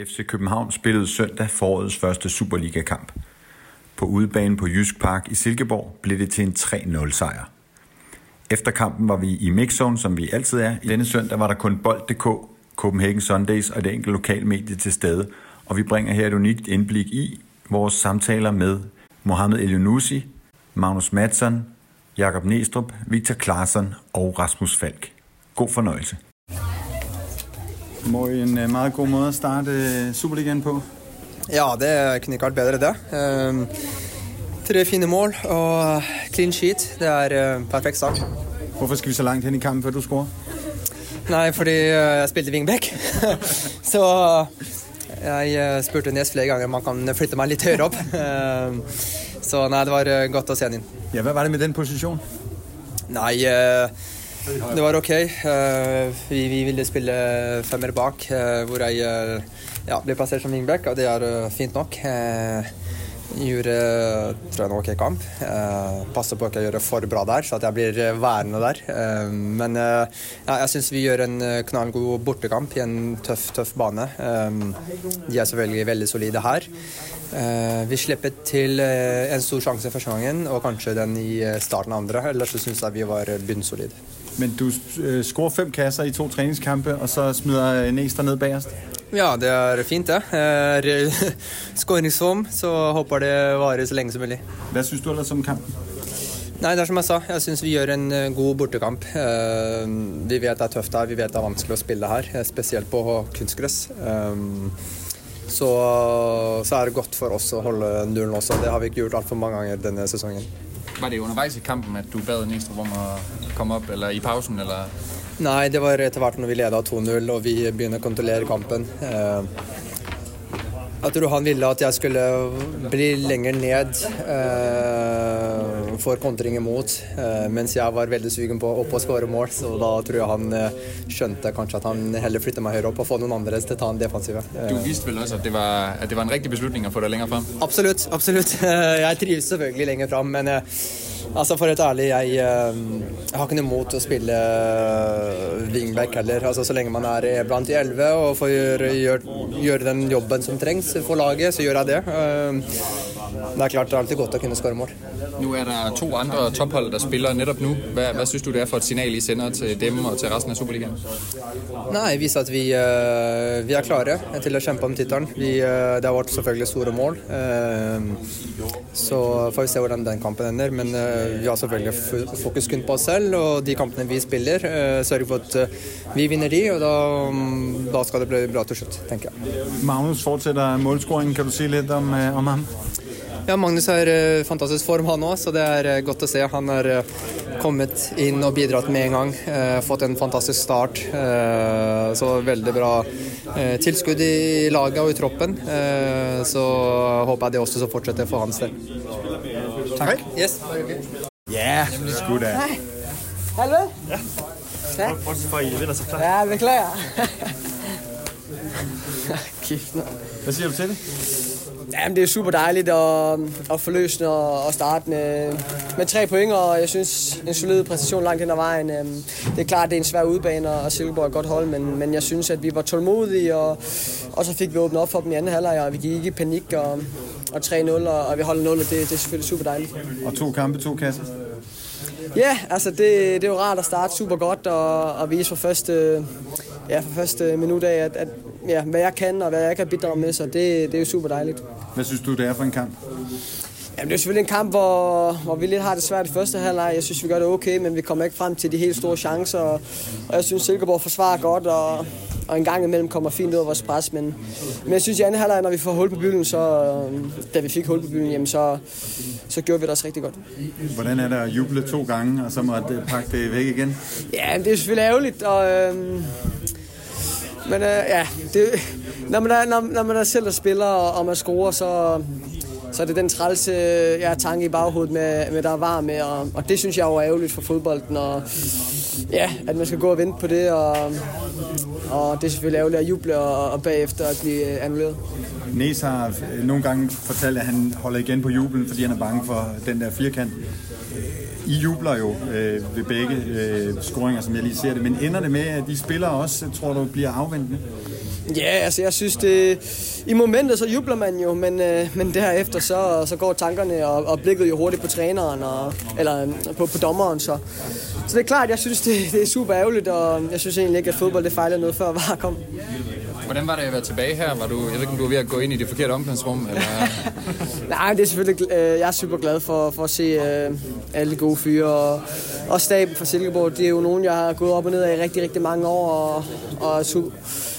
FC København spillede søndag forårets første Superliga-kamp. På udebane på Jysk Park i Silkeborg blev det til en 3-0 sejr. Efter kampen var vi i mixzone, som vi altid er. I denne søndag var der kun Bold.dk, Copenhagen Sundays og det enkelte lokalmedie til stede, og vi bringer her et unikt indblik i vores samtaler med Mohamed Elionusi, Magnus Madsen, Jakob Næstrup, Victor Klaarsson og Rasmus Falk. God fornøjelse. Må en øh, meget god måde at starte øh, Superligaen på. Ja, det kunne ikke vært bedre, det. Um, tre fine mål og clean sheet. Det er uh, perfekt start. Hvorfor skal vi så langt hen i kampen, før du scorer? Nei, fordi uh, jeg spilte wingback. så jeg uh, spurte Nes flere ganger om han kan flytte meg litt høyere opp. Um, så nei, det var uh, godt å se han inn. Ja, hvad var det med den position? Nei, uh, det var ok. Uh, vi, vi ville spille femmer bak, uh, hvor jeg uh, ja, ble plassert som wingback, og det er uh, fint nok. Uh, gjorde tror jeg, en ok kamp. Uh, passer på ikke å gjøre for bra der, så at jeg blir værende der. Uh, men uh, ja, jeg syns vi gjør en knallgod bortekamp i en tøff, tøff bane. Um, de er selvfølgelig veldig solide her. Uh, vi slipper til uh, en stor sjanse første gangen, og kanskje den i starten av andre. Ellers så syns jeg vi var bunnsolide. Men du øh, scorer fem kasser i to træningskampe, og så smider Næster ned bagerst. Ja, det er fint, det. Uh, Skåringsform, så håper det varer så lenge som mulig. Hvad synes du ellers om kampen? Nei, det er som jeg sa. Jeg syns vi gjør en uh, god bortekamp. Uh, vi vet det er tøft her, vi vet det er vanskelig å spille her, uh, spesielt på kunstgress. Så, så er det godt for oss å holde nullen også. Det har vi ikke gjort altfor mange ganger denne sesongen. Var det undervejs i kampen, at du bad Næstrup om at komme op, eller i pausen, eller? Nej, det var etter hvert når vi leda 2-0 og vi begynner å kontrollere kampen. Eh, jeg tror han ville at jeg skulle bli lenger ned eh, for kontring imot, eh, mens jeg var veldig sugen på opp å skåre mål. Så da tror jeg han eh, skjønte kanskje at han heller flytter meg høyere opp og får noen andre til å ta en defensive. Du vidste vel også, at det var, at det var en rigtig beslutning at få dig længere frem? Absolutt. absolutt. Jeg trives selvfølgelig lenger fram, men eh, altså for å være ærlig, jeg, jeg har ikke noe imot å spille wingback heller. Altså Så lenge man er blant de elleve og får gjøre, gjøre, gjøre den jobben som trengs for laget, så gjør jeg det. Det er klart det er alltid godt å kunne skåre mål. Nu er der to andre tophold, der spiller netop nu. Hvad, hvad synes du, det er for et signal, I sender til dem og til resten af Superligaen? Nei, vise at vi, eh, vi er klare til å kjempe om tittelen. Vi, eh, det har vært selvfølgelig store mål. eh, Så får vi se hvordan den kampen ender. Men eh, vi har selvfølgelig fokus kun på oss selv og de kampene vi spiller. eh, Sørge for at eh, vi vinner de, og da, mm, da skal det bli bra til slutt, tenker jeg. Magnus fortsætter målscoringen. Kan du sige lidt om, øh, om ham? Ja, Magnus har eh, fantastisk form, han òg, så det er eh, godt å se. Han har eh, kommet inn og bidratt med en gang. Fått en fantastisk start. Så veldig bra tilskudd i laget og i troppen. Så håper jeg det også så fortsetter for hans del. Tak. Yes. Ja, sgu da. Hallo? Bortset fra, at I vinder så klart. Ja, beklager. Kæft. Hvad siger du til det? Jamen, det er super dejligt at, at forløsende og, og starte med, med tre point, og jeg synes, en solid præstation langt hen ad vejen. Øhm, Det er klart, det er en svær udbane, og Silkeborg er et godt hold, men, men jeg synes, at vi var tålmodige, og, og så fik vi åbnet op for dem i anden halvleg, og vi gik ikke i panik, og, og 3-0, og, og vi holder 0, og det, det er selvfølgelig super dejligt. Og to kampe, to kasser. Ja, altså det, det er jo rart at starte super godt og, og vise fra første, ja, fra første minut af, at, at ja, hvad jeg kan og hvad jeg kan bidrage med, så det, det er jo super dejligt. Hvad synes du, det er for en kamp? Jamen, det er selvfølgelig en kamp, hvor, hvor vi lidt har det svært i første halvleg. Jeg synes, vi gør det okay, men vi kommer ikke frem til de helt store chancer. Og, og jeg synes, Silkeborg forsvarer godt, og, og en gang imellem kommer fint ud af vores pres. Men, men jeg synes, i anden halvleg, når vi får hul på bylden, så, øh, da vi fik hul på bylden, jamen, så, så gjorde vi det også rigtig godt. Hvordan er det at juble to gange, og så måtte øh, pakke det væk igen? Ja, det er selvfølgelig ærgerligt, og, øhm, men øh, ja, det, når, man er, når, når man er selv der spiller, og, og man scorer, så, så er det den trælse øh, ja, tanke i baghovedet, med, med der er varm med, og, og det synes jeg jo er ærgerligt for fodbolden, og ja, at man skal gå og vente på det, og, og det er selvfølgelig ærgerligt at juble og, og bagefter at blive øh, annulleret. Næs har øh, nogle gange fortalt, at han holder igen på jublen, fordi han er bange for den der firkant. I jubler jo øh, ved begge øh, scoringer, som jeg lige ser det, men ender det med, at de spillere også, tror du, bliver afventende? Ja, altså jeg synes det... I momentet så jubler man jo, men, øh, men derefter så, så går tankerne og, og blikket jo hurtigt på træneren, og, eller på, på dommeren, så... Så det er klart, jeg synes, det, det er super ærgerligt, og jeg synes egentlig ikke, at fodbold det fejler noget før var kom. Hvordan var det at være tilbage her? Var du, jeg ved ikke, om du var ved at gå ind i det forkerte omklædningsrum? Eller? Nej, det er selvfølgelig, øh, jeg er super glad for, for at se øh, alle de gode fyre, og, og staben fra Silkeborg. Det er jo nogen, jeg har gået op og ned af i rigtig, rigtig mange år, og, og super,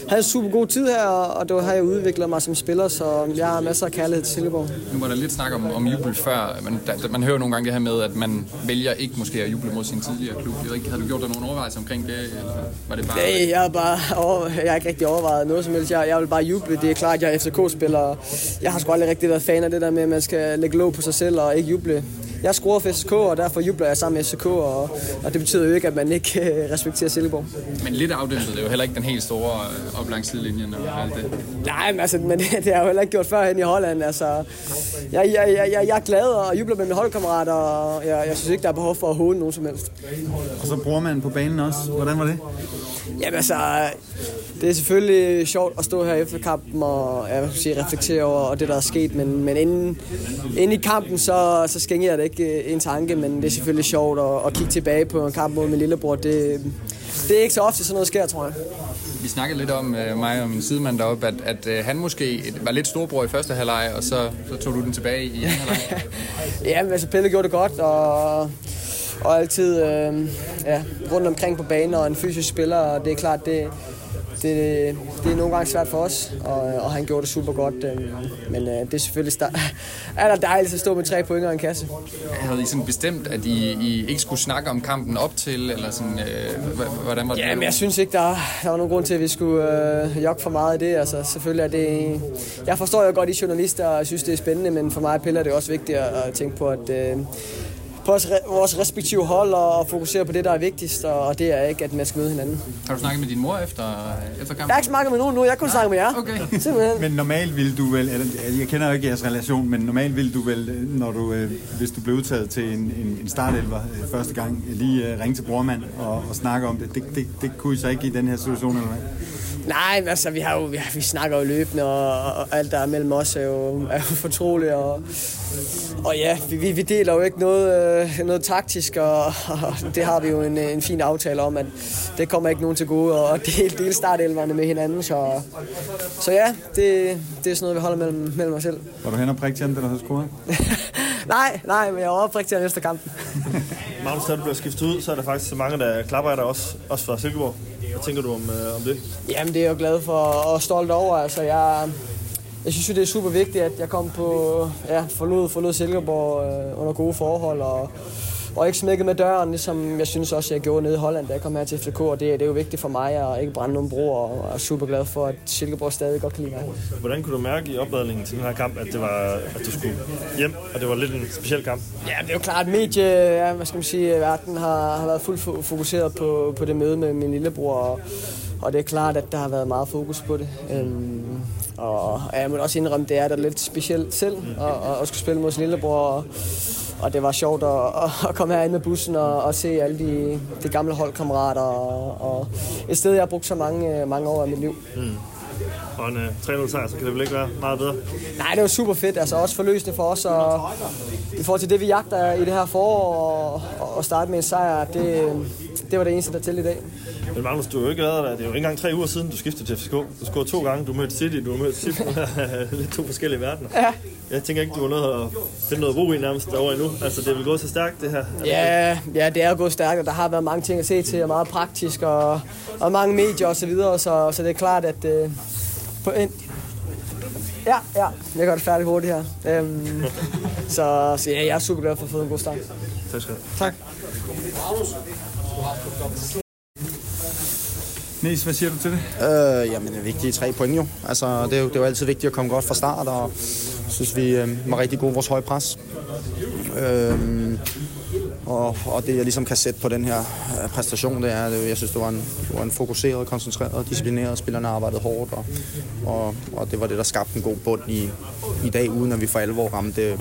havde en super god tid her, og det har jeg udviklet mig som spiller, så jeg har masser af kærlighed til Silkeborg. Nu var der lidt snak om, om jubel før, men da, man hører nogle gange det her med, at man vælger ikke måske at juble mod sin tidligere klub. Jeg ikke, havde du gjort dig nogle overvejelser omkring det, eller var det bare... Nej, jeg har, bare over, jeg har ikke rigtig overvejet noget som helst. Jeg, jeg vil bare juble. Det er klart, at jeg er FCK-spiller. Jeg har sgu aldrig rigtig været fan af det der med, at man skal lægge låg på sig selv og ikke juble. Jeg scorer for FCK, og derfor jubler jeg sammen med FCK, og, og det betyder jo ikke, at man ikke øh, respekterer Silkeborg. Men lidt afdæmpet, det er jo heller ikke den helt store øh, op langs sidelinjen og alt det. Nej, men, altså, men det, det har jeg jo heller ikke gjort førhen i Holland. Altså, jeg, jeg, jeg, jeg, jeg er glad og jubler med mine holdkammerater, og jeg, jeg synes ikke, der er behov for at håne nogen som helst. Og så bruger man på banen også. Hvordan var det? Jamen altså, det er selvfølgelig sjovt at stå her efter kampen og jeg vil sige, reflektere over det, der er sket, men, men inden, inden i kampen, så, så skænger jeg det ikke øh, en tanke, men det er selvfølgelig sjovt at, at kigge tilbage på en kamp mod min lillebror. Det, det er ikke så ofte, sådan noget sker, tror jeg. Vi snakkede lidt om uh, mig og min sidemand deroppe, at, at uh, han måske var lidt storbror i første halvleg, og så, så tog du den tilbage i anden halvleg. ja, men altså Pelle gjorde det godt, og og altid øh, ja, rundt omkring på banen og en fysisk spiller, og det er klart, det, det, det er nogle gange svært for os, og, og han gjorde det super godt. Øh, men øh, det er selvfølgelig er der dejligt at stå med tre point og en kasse. Havde I sådan bestemt, at I, I ikke skulle snakke om kampen op til, eller sådan, øh, hvordan var det? Ja, men jeg synes ikke, der, der var nogen grund til, at vi skulle øh, jogge for meget i det. Altså, selvfølgelig er det... Jeg forstår jo godt, de journalister, og jeg synes, det er spændende, men for mig og Pelle er det også vigtigt at tænke på, at... Øh, på vores, vores respektive hold og fokusere på det, der er vigtigst, og det er ikke, at man skal møde hinanden. Har du snakket med din mor efter, efter kampen? Jeg har ikke snakket med nogen nu, jeg kunne snakke med jer. Okay. Simpelthen. Men normalt vil du vel, eller, jeg kender jo ikke jeres relation, men normalt vil du vel, når du, øh, hvis du blev udtaget til en, en, en startelver øh, første gang, lige ringe til brormand og, og snakke om det. Det, det. det kunne I så ikke i den her situation, eller hvad? Nej, men altså, vi, har jo, vi, vi snakker jo løbende, og, og alt der er mellem os er jo, er jo fortroligt. Og, og ja, vi, vi deler jo ikke noget, øh, noget taktisk, og, og det har vi jo en, en fin aftale om, at det kommer ikke nogen til gode, og dele, dele startelverne med hinanden. Så, så ja, det, det er sådan noget, vi holder mellem, mellem os selv. Var du hen og prikke til ham, da du havde scoret? nej, nej, men jeg var oppe til ham efter kampen. Magnus, da du bliver skiftet ud, så er der faktisk så mange, der klapper af dig også, også fra Silkeborg. Hvad tænker du om, øh, om det? Jamen, det er jeg jo glad for og stolt over. Altså, jeg, jeg synes jo, det er super vigtigt, at jeg kom på, ja, forlod, forlod Silkeborg øh, under gode forhold, og, og ikke smækket med døren, ligesom jeg synes også, jeg gjorde nede i Holland, da jeg kom her til FCK, og det, det er jo vigtigt for mig at ikke brænde nogen broer, og er super glad for, at Silkeborg stadig godt kan lide mig. Hvordan kunne du mærke i opladningen til den her kamp, at, det var, at du skulle hjem, og det var lidt en speciel kamp? Ja, det er jo klart, at medie, ja, hvad skal man sige, verden har, har været fuldt fokuseret på, på det møde med min lillebror, og, og det er klart, at der har været meget fokus på det. Øhm, og jeg må også indrømme, det er da lidt specielt selv at, at skulle spille mod sin lillebror. Og, og det var sjovt at, at komme herind med bussen og, og se alle de, de gamle holdkammerater. Og, og et sted, jeg har brugt så mange, mange år af mit liv. Mm. Og en uh, 3-0 sejr, så kan det vel ikke være meget bedre? Nej, det var super fedt. Altså også forløsende for os. Og I forhold til det, vi jagter i det her forår og, og starte med en sejr, det, det var det eneste, der til i dag. Men Magnus, du har jo ikke været der. Det er jo ikke engang tre uger siden, du skiftede til FCK. Du scorede to gange. Du mødte City, du har mødt City. Lidt to forskellige verdener. Ja. Jeg tænker ikke, du har noget at finde noget ro i nærmest derovre endnu. Altså, det er vel gået så stærkt, det her? Ja, ja, det er gået stærkt, og der har været mange ting at se til, og meget praktisk, og, og mange medier osv., så, videre, så, så det er klart, at øh, på en, Ja, ja. Jeg gør det færdigt hurtigt her. Øhm, så, så ja, jeg er super glad for at få en god start. Tak skal du Tak. Næs, hvad siger du til det? Øh, jamen, det er vigtige tre point jo. Altså, det er jo, det er jo altid vigtigt at komme godt fra start, og synes, vi øh, var rigtig gode vores høje pres. Øh, og, og det, jeg ligesom kan sætte på den her øh, præstation, det er, at jeg synes, det var en, det var en fokuseret, koncentreret, disciplineret. Spillerne arbejdede hårdt, og, og, og det var det, der skabte en god bund i, i dag, uden at vi for alvor ramte,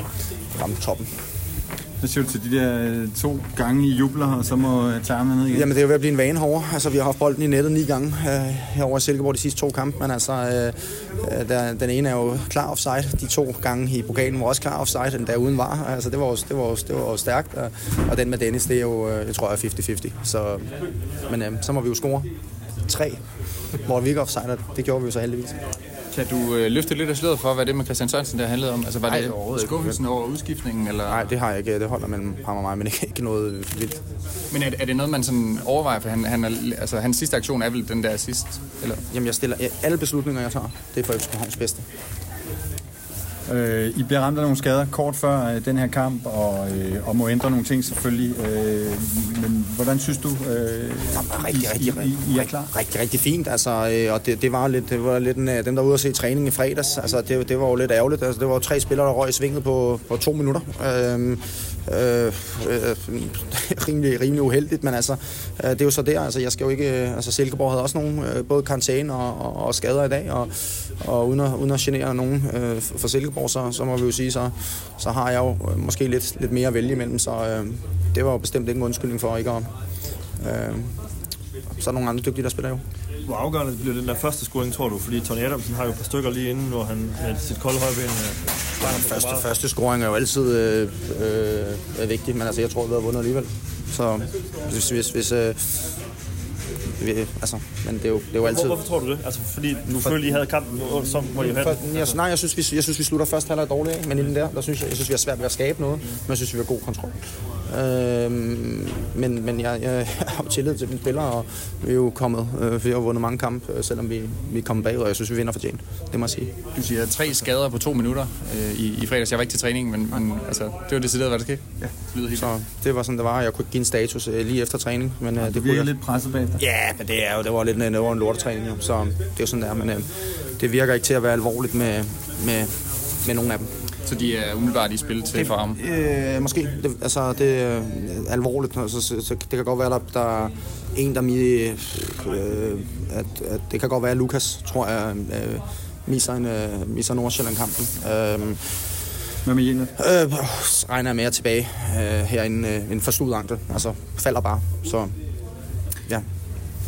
ramte toppen. Hvad siger du til de der to gange i jubler, og så må øh, tarmen tage ned igen? Jamen, det er jo ved at blive en vane herovre. Altså, vi har haft bolden i nettet ni gange øh, herover i Silkeborg de sidste to kampe, men altså, øh, øh, der, den ene er jo klar offside. De to gange i pokalen var også klar offside, den der uden var. Altså, det var jo, det var, det var jo stærkt. Og, og den med Dennis, det er jo, øh, jeg tror jeg, er 50-50. Så, men øh, så må vi jo score tre, hvor vi ikke offside, det gjorde vi jo så heldigvis. Kan du øh, løfte lidt af sløret for, hvad det med Christian Sørensen der handlede om? Altså, var Ej, det ikke. skuffelsen over udskiftningen? Eller? Nej, det har jeg ikke. Det holder mellem ham og mig, men ikke, ikke noget vildt. Men er, det- er det noget, man sådan overvejer? For han, han er, altså, hans sidste aktion er vel den der sidst? Eller? Jamen, jeg stiller alle beslutninger, jeg tager. Det er for FCK Havns bedste. Øh, I bliver ramt af nogle skader kort før øh, den her kamp, og, øh, og må ændre nogle ting selvfølgelig. Øh, men hvordan synes du, øh, Jamen, rigtig, I, rigtig, I, I, er klar? Rigtig, rigtig fint. Altså, øh, og det, det var lidt, det var lidt en, øh, dem, der var ude at se træning i fredags. Altså, det, det var jo lidt ærgerligt. Altså, det var jo tre spillere, der røg i svinget på, på to minutter. Øhm, øh, øh, rimelig, rimelig uheldigt, men altså, øh, det er jo så der. Altså, jeg skal jo ikke, øh, altså, Silkeborg havde også nogle, øh, både karantæne og, og, og, skader i dag, og, og uden, at, uden at genere nogen øh, for Silkeborg, så, så må vi jo sige, så, så har jeg jo øh, måske lidt, lidt mere at vælge imellem, så øh, det var jo bestemt ikke en undskyldning for ikke at... Øh, så er der nogle andre dygtige, der spiller jo. Hvor afgørende bliver den der første scoring, tror du? Fordi Tony Adamsen har jo et par stykker lige inden, hvor han med sit kolde højben øh, sparker på Første, første scoring er jo altid øh, øh, vigtig, men altså, jeg tror, vi har vundet alligevel. Så hvis... hvis, hvis øh, vi, altså, men det er jo, det er jo altid... Hvor, hvorfor tror du det? Altså, fordi du følte, I havde kampen, og så må I have For, den. jeg, nej, jeg synes, vi, jeg synes, vi slutter først halvleg dårligt, ikke? men inden der, der synes jeg, jeg synes, vi har svært ved at skabe noget, men jeg synes, vi har god kontrol. Øhm, men men jeg, jeg har jo tillid til mine spillere, og vi er jo kommet, øh, vi har vundet mange kampe, øh, selvom vi, vi er kommet bagud, og jeg synes, vi vinder fortjent. Det må jeg sige. Du siger tre skader på to minutter øh, i, i fredags. Jeg var ikke til træning, men, men altså, det var decideret, hvad der skete. Ja. Det lyder helt Så det var sådan, det var. Jeg kunne ikke give en status øh, lige efter træning, men øh, det kunne virker jeg. lidt presset bagefter. Ja, men det, er jo, det var lidt en, det var en lortetræning, jo. så det er jo sådan der, men øh, det virker ikke til at være alvorligt med, med, med nogen af dem. Så de er umiddelbart i spil til for ham. Øh, måske. Det, altså, det er alvorligt. Altså, så, så, det kan godt være, der, der er en, der er øh, at, at det kan godt være, at Lukas, tror jeg, øh, misser, en, øh, misser Nordsjælland-kampen. Øh, Hvad med Jens? øh, regner jeg med at tilbage øh, herinde øh, en forstudet ankel. Altså, falder bare. Så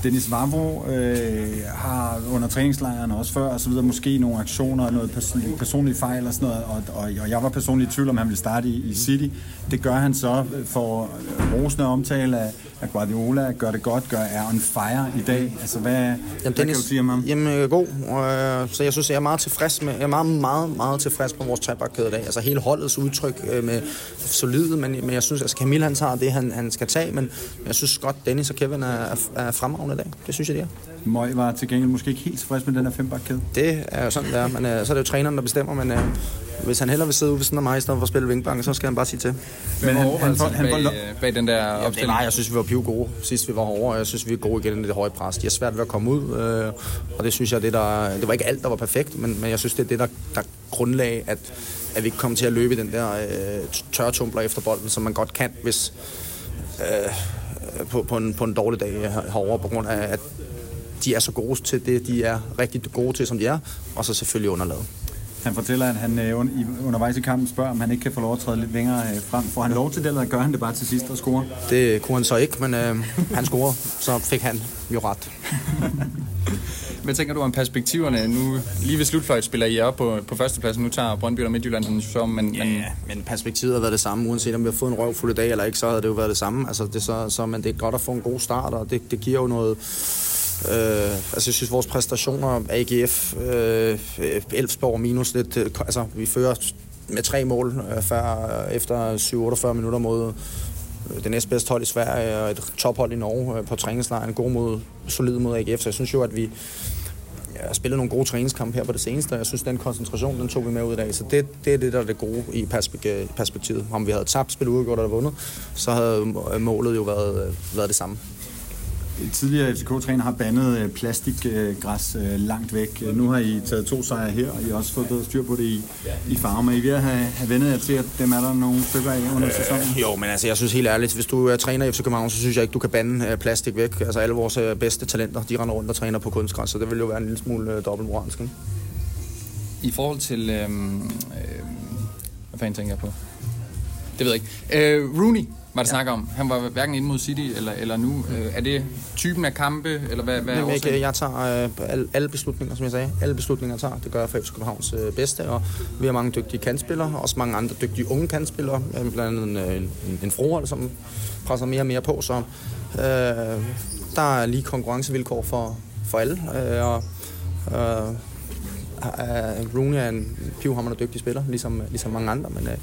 Dennis Vavro øh, har under træningslejren også før og så videre måske nogle aktioner og noget pers- personlige fejl og sådan noget, og, og, og jeg var personligt i tvivl om, han ville starte i, i City. Det gør han så for rosende omtale af, af Guardiola, gør det godt, gør er on fire i dag. Altså, hvad, Jamen, hvad kan du sige om ham? Jamen, øh, god. Øh, så jeg synes, jeg er meget tilfreds med, jeg er meget, meget, meget tilfreds med vores trebakkæde i dag. Altså hele holdets udtryk øh, med solide, men, men jeg synes, altså, Camille han tager det, han, han skal tage, men jeg synes godt, Dennis og Kevin er, er, er fremragende i dag. Det synes jeg, det er. Møj var til gengæld måske ikke helt tilfreds med den her fembakkæde. Det er jo sådan, det er. Men øh, så er det jo træneren, der bestemmer, men øh, hvis han hellere vil sidde ude ved siden af mig, i stedet for at spille vinkbank, så skal han bare sige til. Men han, han, han, han bag, øh, bag den der Ja, det opstilling. var, jeg synes, vi var piv gode sidst vi var herovre, og jeg synes, vi er gode igen i det høje pres. De har svært ved at komme ud, øh, og det synes jeg, det, der, det var ikke alt, der var perfekt, men, men jeg synes, det er det, der, der grundlag, at, at vi ikke kommer til at løbe i den der øh, tørretumbler efter bolden, som man godt kan, hvis øh, på, på, en, på en dårlig dag her- herovre, på grund af, at de er så gode til det, de er rigtig gode til, som de er, og så selvfølgelig underlaget. Han fortæller, at han øh, undervejs i kampen spørger, om han ikke kan få lov at træde lidt længere øh, frem. Får han lov til det, eller gør han det bare til sidst og scorer? Det kunne han så ikke, men øh, han scorede, så fik han jo ret. Hvad tænker du om perspektiverne? Nu, lige ved slutfløjt spiller I op på, på førstepladsen. Nu tager Brøndby og Midtjylland den sæson, men, Ja, men men perspektivet har været det samme, uanset om vi har fået en røvfuld dag eller ikke, så havde det jo været det samme. Altså, det, så, så, men det er godt at få en god start, og det, det giver jo noget... Øh, altså, jeg synes, vores præstationer, AGF, øh, Elfsborg minus lidt... øh, Altså, vi fører med tre mål øh, før, efter 7-48 minutter mod øh, det næstbedste hold i Sverige og et tophold i Norge øh, på træningslejren. God mod, solid mod AGF, så jeg synes jo, at vi har spillet nogle gode træningskampe her på det seneste, og jeg synes, den koncentration, den tog vi med ud i dag. Så det, det er det, der er det gode i perspektivet. Om vi havde tabt, spillet udgjort eller vundet, så havde målet jo været, været det samme. Tidligere FCK-træner har bandet øh, plastikgræs øh, langt væk. Nu har I taget to sejre her, og I har også fået bedre styr på det i, i farver. I ved at have, have vendet jer til, at dem er der nogle stykker af under sæsonen? Jo, men altså, jeg synes helt ærligt, hvis du er træner i FC København, så synes jeg ikke, du kan bande øh, plastik væk. Altså, alle vores øh, bedste talenter, de render rundt og træner på kunstgræs, så det vil jo være en lille smule øh, dobbeltmoralsk. ikke? i forhold til... Øhm, øhm, hvad fanden tænker jeg på? Det ved jeg ikke. Øh, Rooney var det ja. snak om. Han var hverken inde mod City eller, eller nu. Øh, er det typen af kampe, eller hvad, hvad er Jamen, ikke, jeg tager øh, alle, alle beslutninger, som jeg sagde. Alle beslutninger jeg tager. Det gør jeg for FC Københavns øh, bedste, og vi har mange dygtige kantspillere, og også mange andre dygtige unge kantspillere, øh, blandt andet en, en, en Froholt, som presser mere og mere på, så øh, der er lige konkurrencevilkår for, for alle, øh, og øh, øh, Rooney er en pivhammerende dygtig spiller, ligesom, ligesom mange andre, men øh,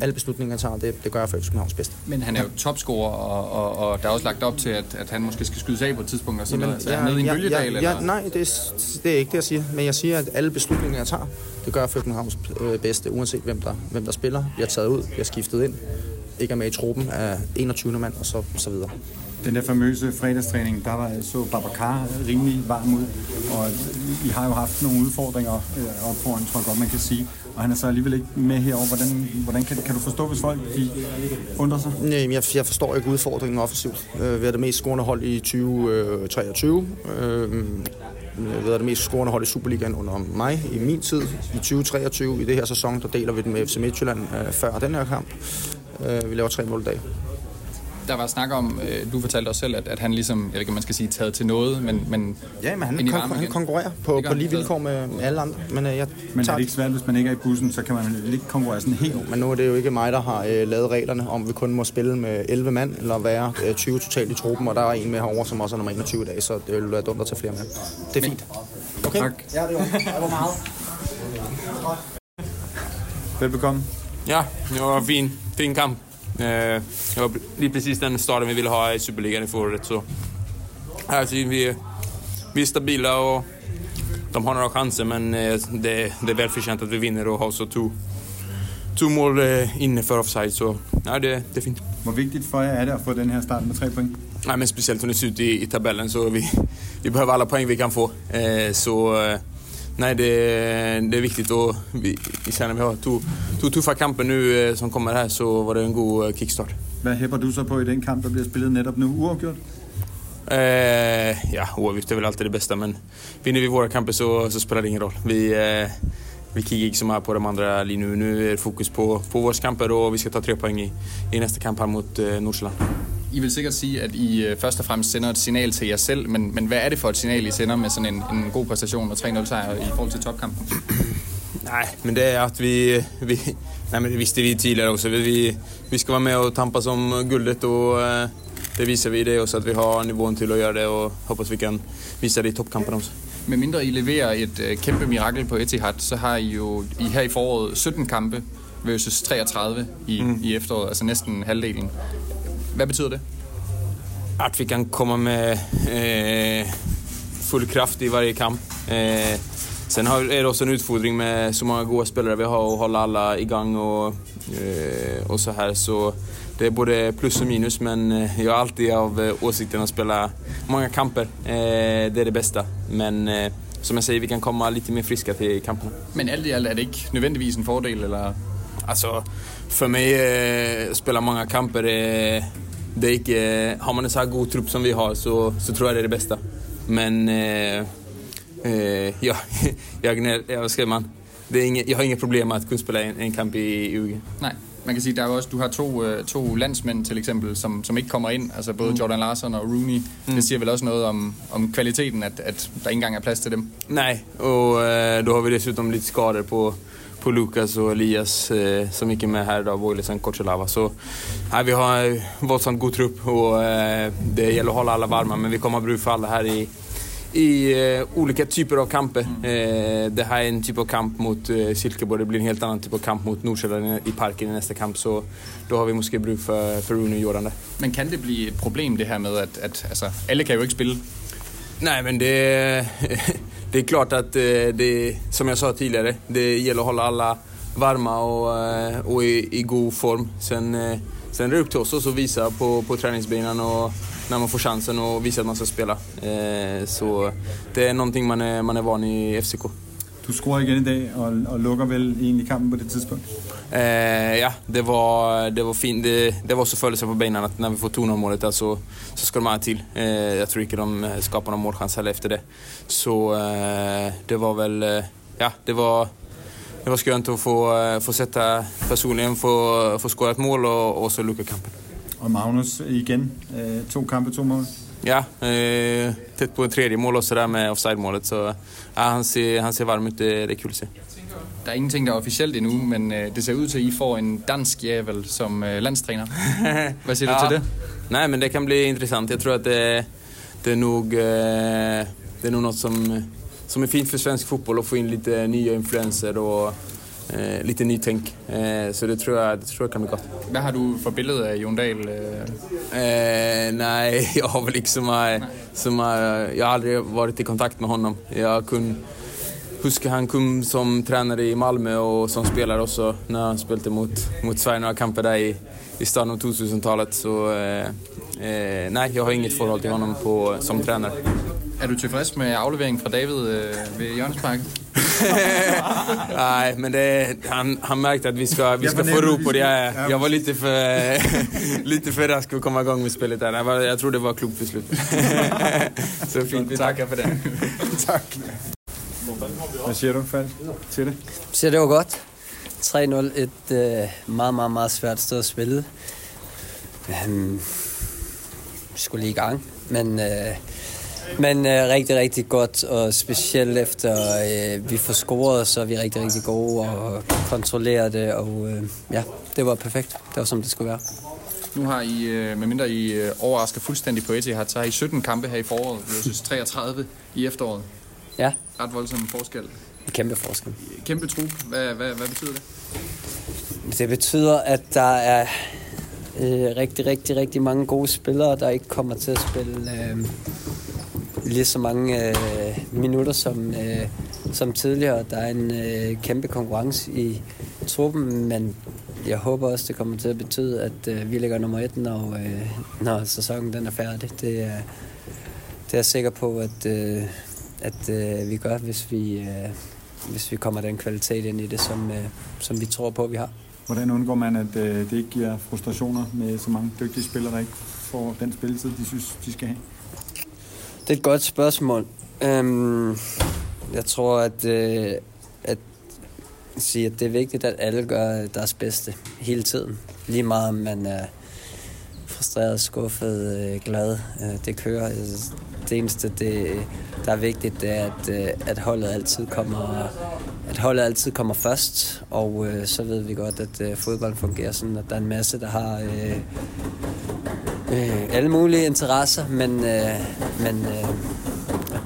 alle beslutninger jeg tager, det, det gør jeg for FC Københavns bedste. Men han er jo topscorer, og, og, og der er også lagt op til, at, at han måske skal skydes af på et tidspunkt. Og sådan noget. Så er han nede i en ja, bølgedal? ja, eller? ja, nej, det, er- det er ikke det, jeg siger. Men jeg siger, at alle beslutninger, jeg tager, det gør jeg for Københavns øh, bedste, uanset hvem der, hvem der spiller, bliver taget ud, bliver skiftet ind, ikke er med i truppen af 21. mand og så, så videre. Den der famøse fredagstræning, der var så Babacar rimelig varm ud, og I har jo haft nogle udfordringer øh, op foran, tror jeg godt, man kan sige. Og han er så alligevel ikke med herover. Hvordan, hvordan kan, kan du forstå, hvis folk de undrer sig? Nej, jeg, jeg forstår ikke udfordringen offensivt. Øh, vi er det mest scorende hold i 2023. Øh, vi øh, er det mest scorende hold i Superligaen under mig i min tid. I 2023, i det her sæson, der deler vi den med FC Midtjylland øh, før den her kamp. Øh, vi laver tre mål i dag. Der var snak om, øh, du fortalte også selv, at, at han ligesom, jeg ved ikke, om man skal sige, taget til noget, men, men Ja, men han, kon- varmen han konkurrerer på, på lige vilkår med, med alle andre. Men øh, jeg Men er det ikke svært, hvis man ikke er i bussen, så kan man ikke konkurrere sådan helt Men nu er det jo ikke mig, der har øh, lavet reglerne om, vi kun må spille med 11 mand, eller være øh, 20 totalt i truppen, og der er en med herovre, som også er nummer 21 i dag, så det vil være dumt at tage flere med. Det er fint. Okay? Tak. Ja, det var, det var meget. Velbekomme. Ja, det var en fin, fin kamp. Eh, lige præcis den starten, vi ville ha i Superligaen i foråret. Så här ser vi, vi är stabila och de har några chanser, men eh, det, det är välförtjänt att vi vinner och har så to, to mål eh, inne för offside. Så ja, det, det är fint. Hvor vigtigt for jer er det at få den her start med tre point? Nej, men speciellt hur det ser ut i, i tabellen så vi, vi behöver alla poäng vi kan få. Eh, så nej, det, det är viktigt och vi, känner vi har två, två tuffa kamper nu eh, som kommer här så var det en god eh, kickstart. Hvad hæpper du så på i den kamp, der bliver spillet netop nu? Uafgjort? Eh, ja, oavgjort är väl alltid det bästa men vinner vi våra kamper så, så spelar det ingen roll. Vi, eh, vi kigger inte så mycket på de andra lige nu. Nu är det fokus på, på våra kamper och vi ska ta tre poäng i, i nästa kamp här mot eh, Nordsjælland. I vil sikkert sige, at I øh, først og fremmest sender et signal til jer selv, men, men hvad er det for et signal, I sender med sådan en, en god præstation og 3-0 sejr i forhold til topkampen? Nej, men det är att vi... vi nej, men det visste vi tidigare också. Vi, vi, vi ska vara med och tampas om guldet och eh, det visar vi i det också att vi har nivån till att göra det och hoppas vi kan visa det i toppkampen också. Med mindre I leverer et øh, kæmpe mirakel på Etihad, så har I jo I her i foråret 17 kampe versus 33 i, mm. i efteråret, altså næsten halvdelen. Hvad betyder det? Att vi kan komma med eh, full kraft i varje kamp. Eh, sen har, är det också en utfordring med så många goda spelare vi har och hålla alla igång och, eh, och så här. Så det är både plus och minus men eh, jag är alltid av eh, åsikten att spela många kamper. Eh, det är det bästa. Men eh, som jag säger, vi kan komma lite mer friska till kamperna. Men alt i alt er det ikke nødvendigvis en fordel, eller Alltså, för mig eh, spela många kamper, eh, det är ikke, har man en så här god trupp som vi har så, så tror jag det är det bästa. Men eh, eh, ja, jag, ja, vad ska man? Det är inget, jag har inget problem med att kunna spela en, en kamp i, UG. nej. Man kan sige, der er jo også, du har to, øh, to landsmænd til eksempel, som, som ikke kommer ind, altså både Jordan Larsen og Rooney. Mm. Det siger vel også noget om, om kvaliteten, at, at der ikke engang er plads til dem. Nej, och eh, då har vi dessutom lite skador på, på Lukas och Elias eh, som gick med här idag, och sen Korchelava. Så nej, vi har en våldsamt god trupp och eh, det gäller att hålla alla varma men vi kommer ha bruk för alla här i, i eh, olika typer av kamper. Eh, det här är en typ av kamp mot eh, Silkeborg, det blir en helt annan typ av kamp mot Nordsjælland i parken i nästa kamp. Så då har vi måske brug för, för Rooney Jordan där. Men kan det blive et problem, det her med, at, at altså, alle kan jo ikke spille? Nej, men det, det är klart att eh, det, som jag sa tidigare, det gäller att hålla alla varma och, eh, och i, i god form. Sen, eh, sen är det upp till oss att visa på, på träningsbenen och när man får chansen och visa att man ska spela. Eh, Så det är någonting man är, man är van i FCK. Du scorer igen i dag, og, og lukker vel egentlig kampen på det tidspunkt. Eh, ja, det var, det var fint. Det, det var så følelse på benen att när vi får 2-0 målet där så, så ska de ha till. Eh, jag tror inte de skapar någon målchans heller efter det. Så eh, det var väl, eh, ja, det var, det var skönt att få, uh, få sätta personligen, få, få skåra ett mål och, och så lukke kampen. Og Magnus igen, øh, to kampe, to mål. Ja, eh, tätt på en tredje mål också där med offside-målet. Så ja, han, ser, han ser varm ut, det, det är kul att se. Der er ingenting, der er officielt endnu, men øh, det ser ud til, at I får en dansk jævel som øh, landstræner. Hvad siger Ja. du til det? Nej, men det kan bli intressant. Jag tror att det, det, är, nog, eh, det är nog något som, som är fint för svensk fotboll att få in lite nya influenser och eh, lite nytänk. Eh, så det tror, jag, det tror jag kan bli gott. Hvad har du for billede af Jon Dahl? Øh? Eh, nej, jag har väl liksom... Eh, som, eh, jag har aldrig varit i kontakt med honom. Jag kun, huskar han kom som tränare i Malmö och som spelare också när han spelade mot, mot Sverige några kamper där i, i starten av 2000-talet. Så eh, eh, nej, jag har inget förhåll till honom på, som tränare. Er du tilfreds med afleveringen fra David øh, ved Jørgenspark? Nej, men det, han, han märkte att vi ska, vi ska få ro på det. Jag, Ja. jag var lite för, lite för rask för att komma igång med spelet där. Jag, var, jag tror det var klokt beslut. Så fint, vi tackar för det. Tak. Hvad siger du, Falk, til det? Så det var godt. 3-0, et øh, meget, meget, meget svært sted at spille. Øhm, vi skulle lige i gang, men, øh, men øh, rigtig, rigtig godt, og specielt efter øh, vi får scoret, så er vi rigtig, rigtig gode og kontrollerer det, og øh, ja, det var perfekt. Det var som det skulle være. Nu har I, øh, medmindre I øh, overrasker fuldstændig på Etihad, så har I 17 kampe her i foråret versus 33 i efteråret. Ja, Ret voldsom forskel. en kæmpe forskel. Kæmpe trup. Hvad, hvad, hvad betyder det? Det betyder, at der er øh, rigtig, rigtig, rigtig mange gode spillere, der ikke kommer til at spille øh, lige så mange øh, minutter som, øh, som tidligere. Der er en øh, kæmpe konkurrence i truppen, men jeg håber også, det kommer til at betyde, at øh, vi ligger nummer et, når, øh, når sæsonen den er færdig. Det er, det er jeg sikker på, at, øh, at øh, vi gør, hvis vi, øh, hvis vi kommer den kvalitet ind i det, som, øh, som vi tror på, vi har. Hvordan undgår man, at øh, det ikke giver frustrationer med så mange dygtige spillere, der ikke får den spilletid, de synes, de skal have? Det er et godt spørgsmål. Øhm, jeg tror, at, øh, at, sige, at det er vigtigt, at alle gør deres bedste hele tiden. Lige meget om man er frustreret, skuffet, øh, glad. Øh, det kører. Det eneste, det, der er vigtigt, det er, at, øh, at holdet altid kommer at holdet altid kommer først, og øh, så ved vi godt, at øh, fodbold fungerer sådan, at der er en masse, der har øh, øh, alle mulige interesser, men, øh, men øh,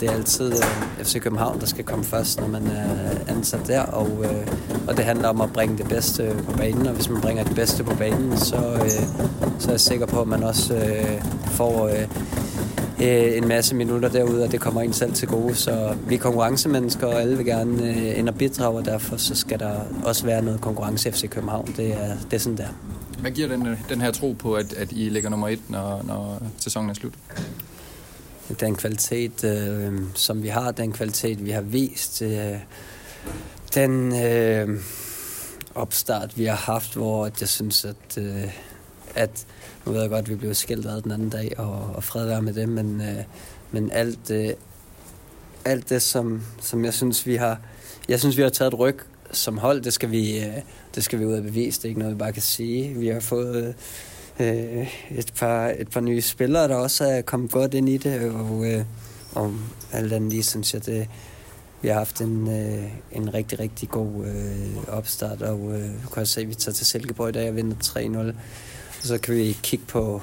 det er altid øh, FC København, der skal komme først, når man er ansat der, og, øh, og det handler om at bringe det bedste på banen, og hvis man bringer det bedste på banen, så, øh, så er jeg sikker på, at man også øh, får øh, øh, en masse minutter derude, og det kommer en selv til gode. Så vi er konkurrencemennesker, og alle vil gerne øh, ind og bidrage, og derfor så skal der også være noget konkurrence FC København. Det er, det er sådan der. Hvad giver den, øh, den her tro på, at, at I ligger nummer et, når, når sæsonen er slut? Den kvalitet, øh, som vi har, den kvalitet, vi har vist, øh, den øh, opstart, vi har haft, hvor jeg synes, at, øh, at nu ved jeg godt, at vi blev skældt ad den anden dag, og, og fred være med det, men, øh, men alt, øh, alt det, som, som jeg synes, vi har, jeg synes, vi har taget et ryg som hold, det skal vi, øh, det skal vi ud af bevise. Det er ikke noget, vi bare kan sige. Vi har fået øh, et, par, et par nye spillere, der også er kommet godt ind i det, og, øh, og alt andet lige, synes jeg, det, vi har haft en, øh, en rigtig, rigtig god øh, opstart, og øh, kan jeg se, at vi tager til Silkeborg i dag og vinder 3-0. Og så kan vi kigge på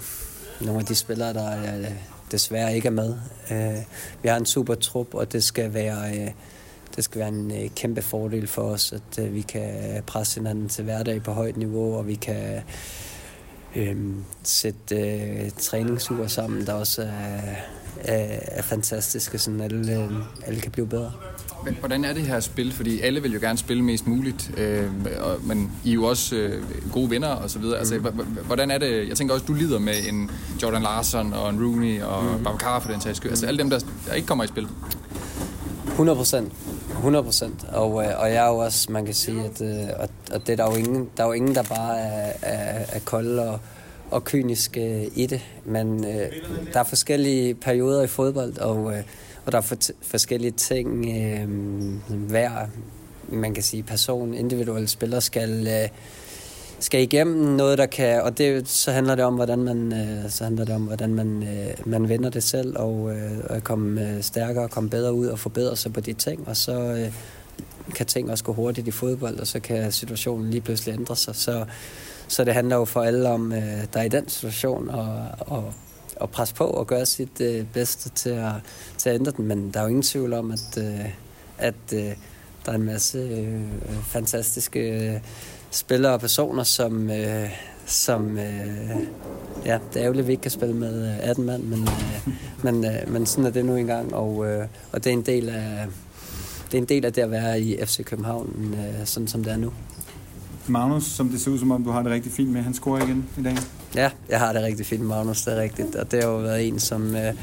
nogle af de spillere, der øh, desværre ikke er med. Øh, vi har en super trup, og det skal være, øh, det skal være en øh, kæmpe fordel for os, at øh, vi kan presse hinanden til hverdag på højt niveau, og vi kan øh, sætte øh, træningsuger sammen, der også er, er, er fantastiske, så alle, øh, alle kan blive bedre. Men Hvordan er det her spil? Fordi alle vil jo gerne spille mest muligt, øh, og, men I er jo også øh, gode venner og så videre. Altså, h- h- hvordan er det? Jeg tænker også, du lider med en Jordan Larson og en Rooney og mm. Babacar for den sags skyld. Altså alle dem, der, der ikke kommer i spil. 100 procent. 100 procent. Og, øh, og jeg er jo også, man kan sige, at øh, og, og det er der jo ingen, der er jo ingen, der bare er, er, er kold og, og kynisk øh, i det. Men øh, der er forskellige perioder i fodbold, og, øh, og der er for, forskellige ting øh, hver, man kan sige, person, individuelle spiller skal, øh, skal igennem noget, der kan, og det, så handler det om, hvordan man, øh, så handler det om, hvordan man, øh, man vender det selv, og, øh, og komme øh, stærkere, komme bedre ud og forbedre sig på de ting, og så øh, kan ting også gå hurtigt i fodbold, og så kan situationen lige pludselig ændre sig. Så, så det handler jo for alle om, øh, der er i den situation, og, og, og presse på og gøre sit øh, bedste til at, til at ændre den. Men der er jo ingen tvivl om, at, øh, at øh, der er en masse øh, fantastiske øh, spillere og personer, som, øh, som øh, ja, det er ærgerligt, at vi ikke kan spille med 18 mand, men, øh, men, øh, men sådan er det nu engang, og, øh, og det er en del af det er en del af det at være i FC København, øh, sådan som det er nu. Magnus, som det ser ud som om, du har det rigtig fint med, han scorer igen i dag. Ja, jeg har det rigtig fint med Magnus, det er rigtigt. Og det har jo været en, som, øh,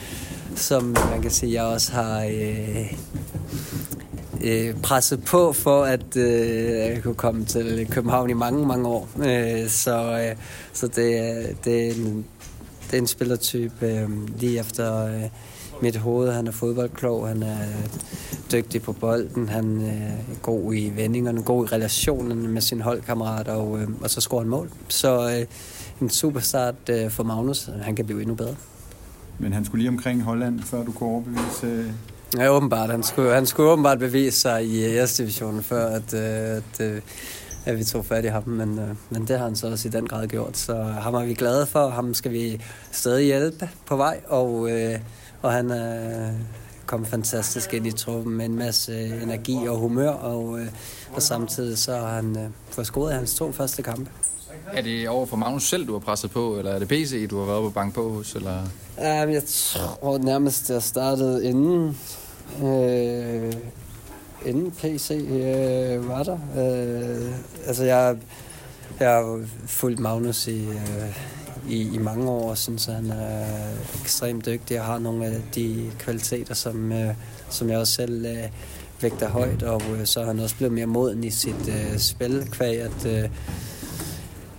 som man kan sige, jeg også har øh, øh, presset på for, at øh, jeg kunne komme til København i mange, mange år. Øh, så øh, så det, det, er en, det er en spillertype øh, lige efter... Øh, mit hoved. Han er fodboldklog, han er dygtig på bolden, han øh, er god i vendingerne, god i relationen med sin holdkammerater, og, øh, og så scorer han mål. Så øh, en super start øh, for Magnus. Han kan blive endnu bedre. Men han skulle lige omkring Holland, før du kunne overbevise... Øh, Øh... Ja, åbenbart. Han skulle, han skulle åbenbart bevise sig i S-divisionen, før at, at, at, at vi tog fat i ham. Men, men det har han så også i den grad gjort. Så ham er vi glade for. Ham skal vi stadig hjælpe på vej. Og, og han er kommet fantastisk ind i truppen med en masse energi og humør, og, og samtidig så har han fået scoret hans to første kampe. Er det over for Magnus selv, du har presset på, eller er det PC, du har været på bank på hos? Eller? Um, jeg tror nærmest, jeg startede inden, øh, inden PC øh, var der. Øh, altså, jeg, jeg har fulgt Magnus i, øh, i, i mange år, og synes, at han er ekstremt dygtig og har nogle af de kvaliteter, som, øh, som jeg også selv øh, vægter højt, og øh, så er han også blevet mere moden i sit øh, spil, kvæg at, øh,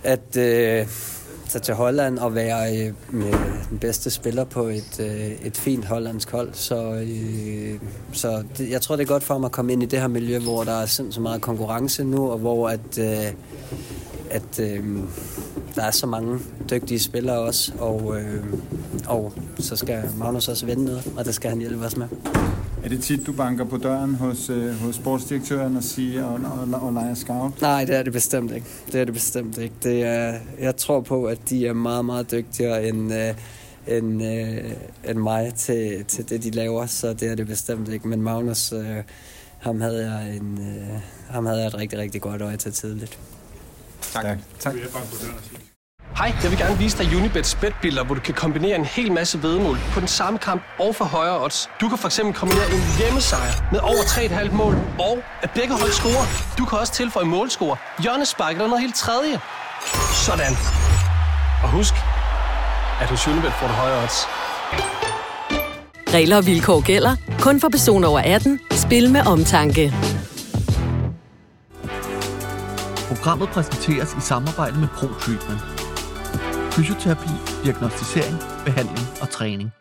at øh, tage til Holland og være øh, med den bedste spiller på et, øh, et fint hollandsk hold. Så, øh, så det, jeg tror, det er godt for mig at komme ind i det her miljø, hvor der er sindssygt meget konkurrence nu, og hvor at, øh, at øh, der er så mange dygtige spillere også, og, øh, og så skal Magnus også vende noget, og det skal han hjælpe os med. Er det tit, du banker på døren hos, øh, hos sportsdirektøren og siger og, og, og leger scout? Nej, det er det bestemt ikke. Det er det bestemt ikke. Det er, jeg tror på, at de er meget, meget dygtigere end, øh, end, øh, end mig til, til det, de laver, så det er det bestemt ikke. Men Magnus, øh, ham, havde jeg en, øh, ham havde jeg et rigtig, rigtig godt øje til tidligt. Tak. tak. tak. Hej, jeg vil gerne vise dig Unibets betbilder, hvor du kan kombinere en hel masse vedmål på den samme kamp og for højere odds. Du kan fx kombinere en hjemmesejr med over 3,5 mål, og at begge hold scorer. Du kan også tilføje målscore, hjørnespark eller noget helt tredje. Sådan. Og husk, at hos Unibet får du højere odds. Regler og vilkår gælder. Kun for personer over 18. Spil med omtanke. Programmet præsenteres i samarbejde med ProTreatment fysioterapi, diagnostisering, behandling og træning.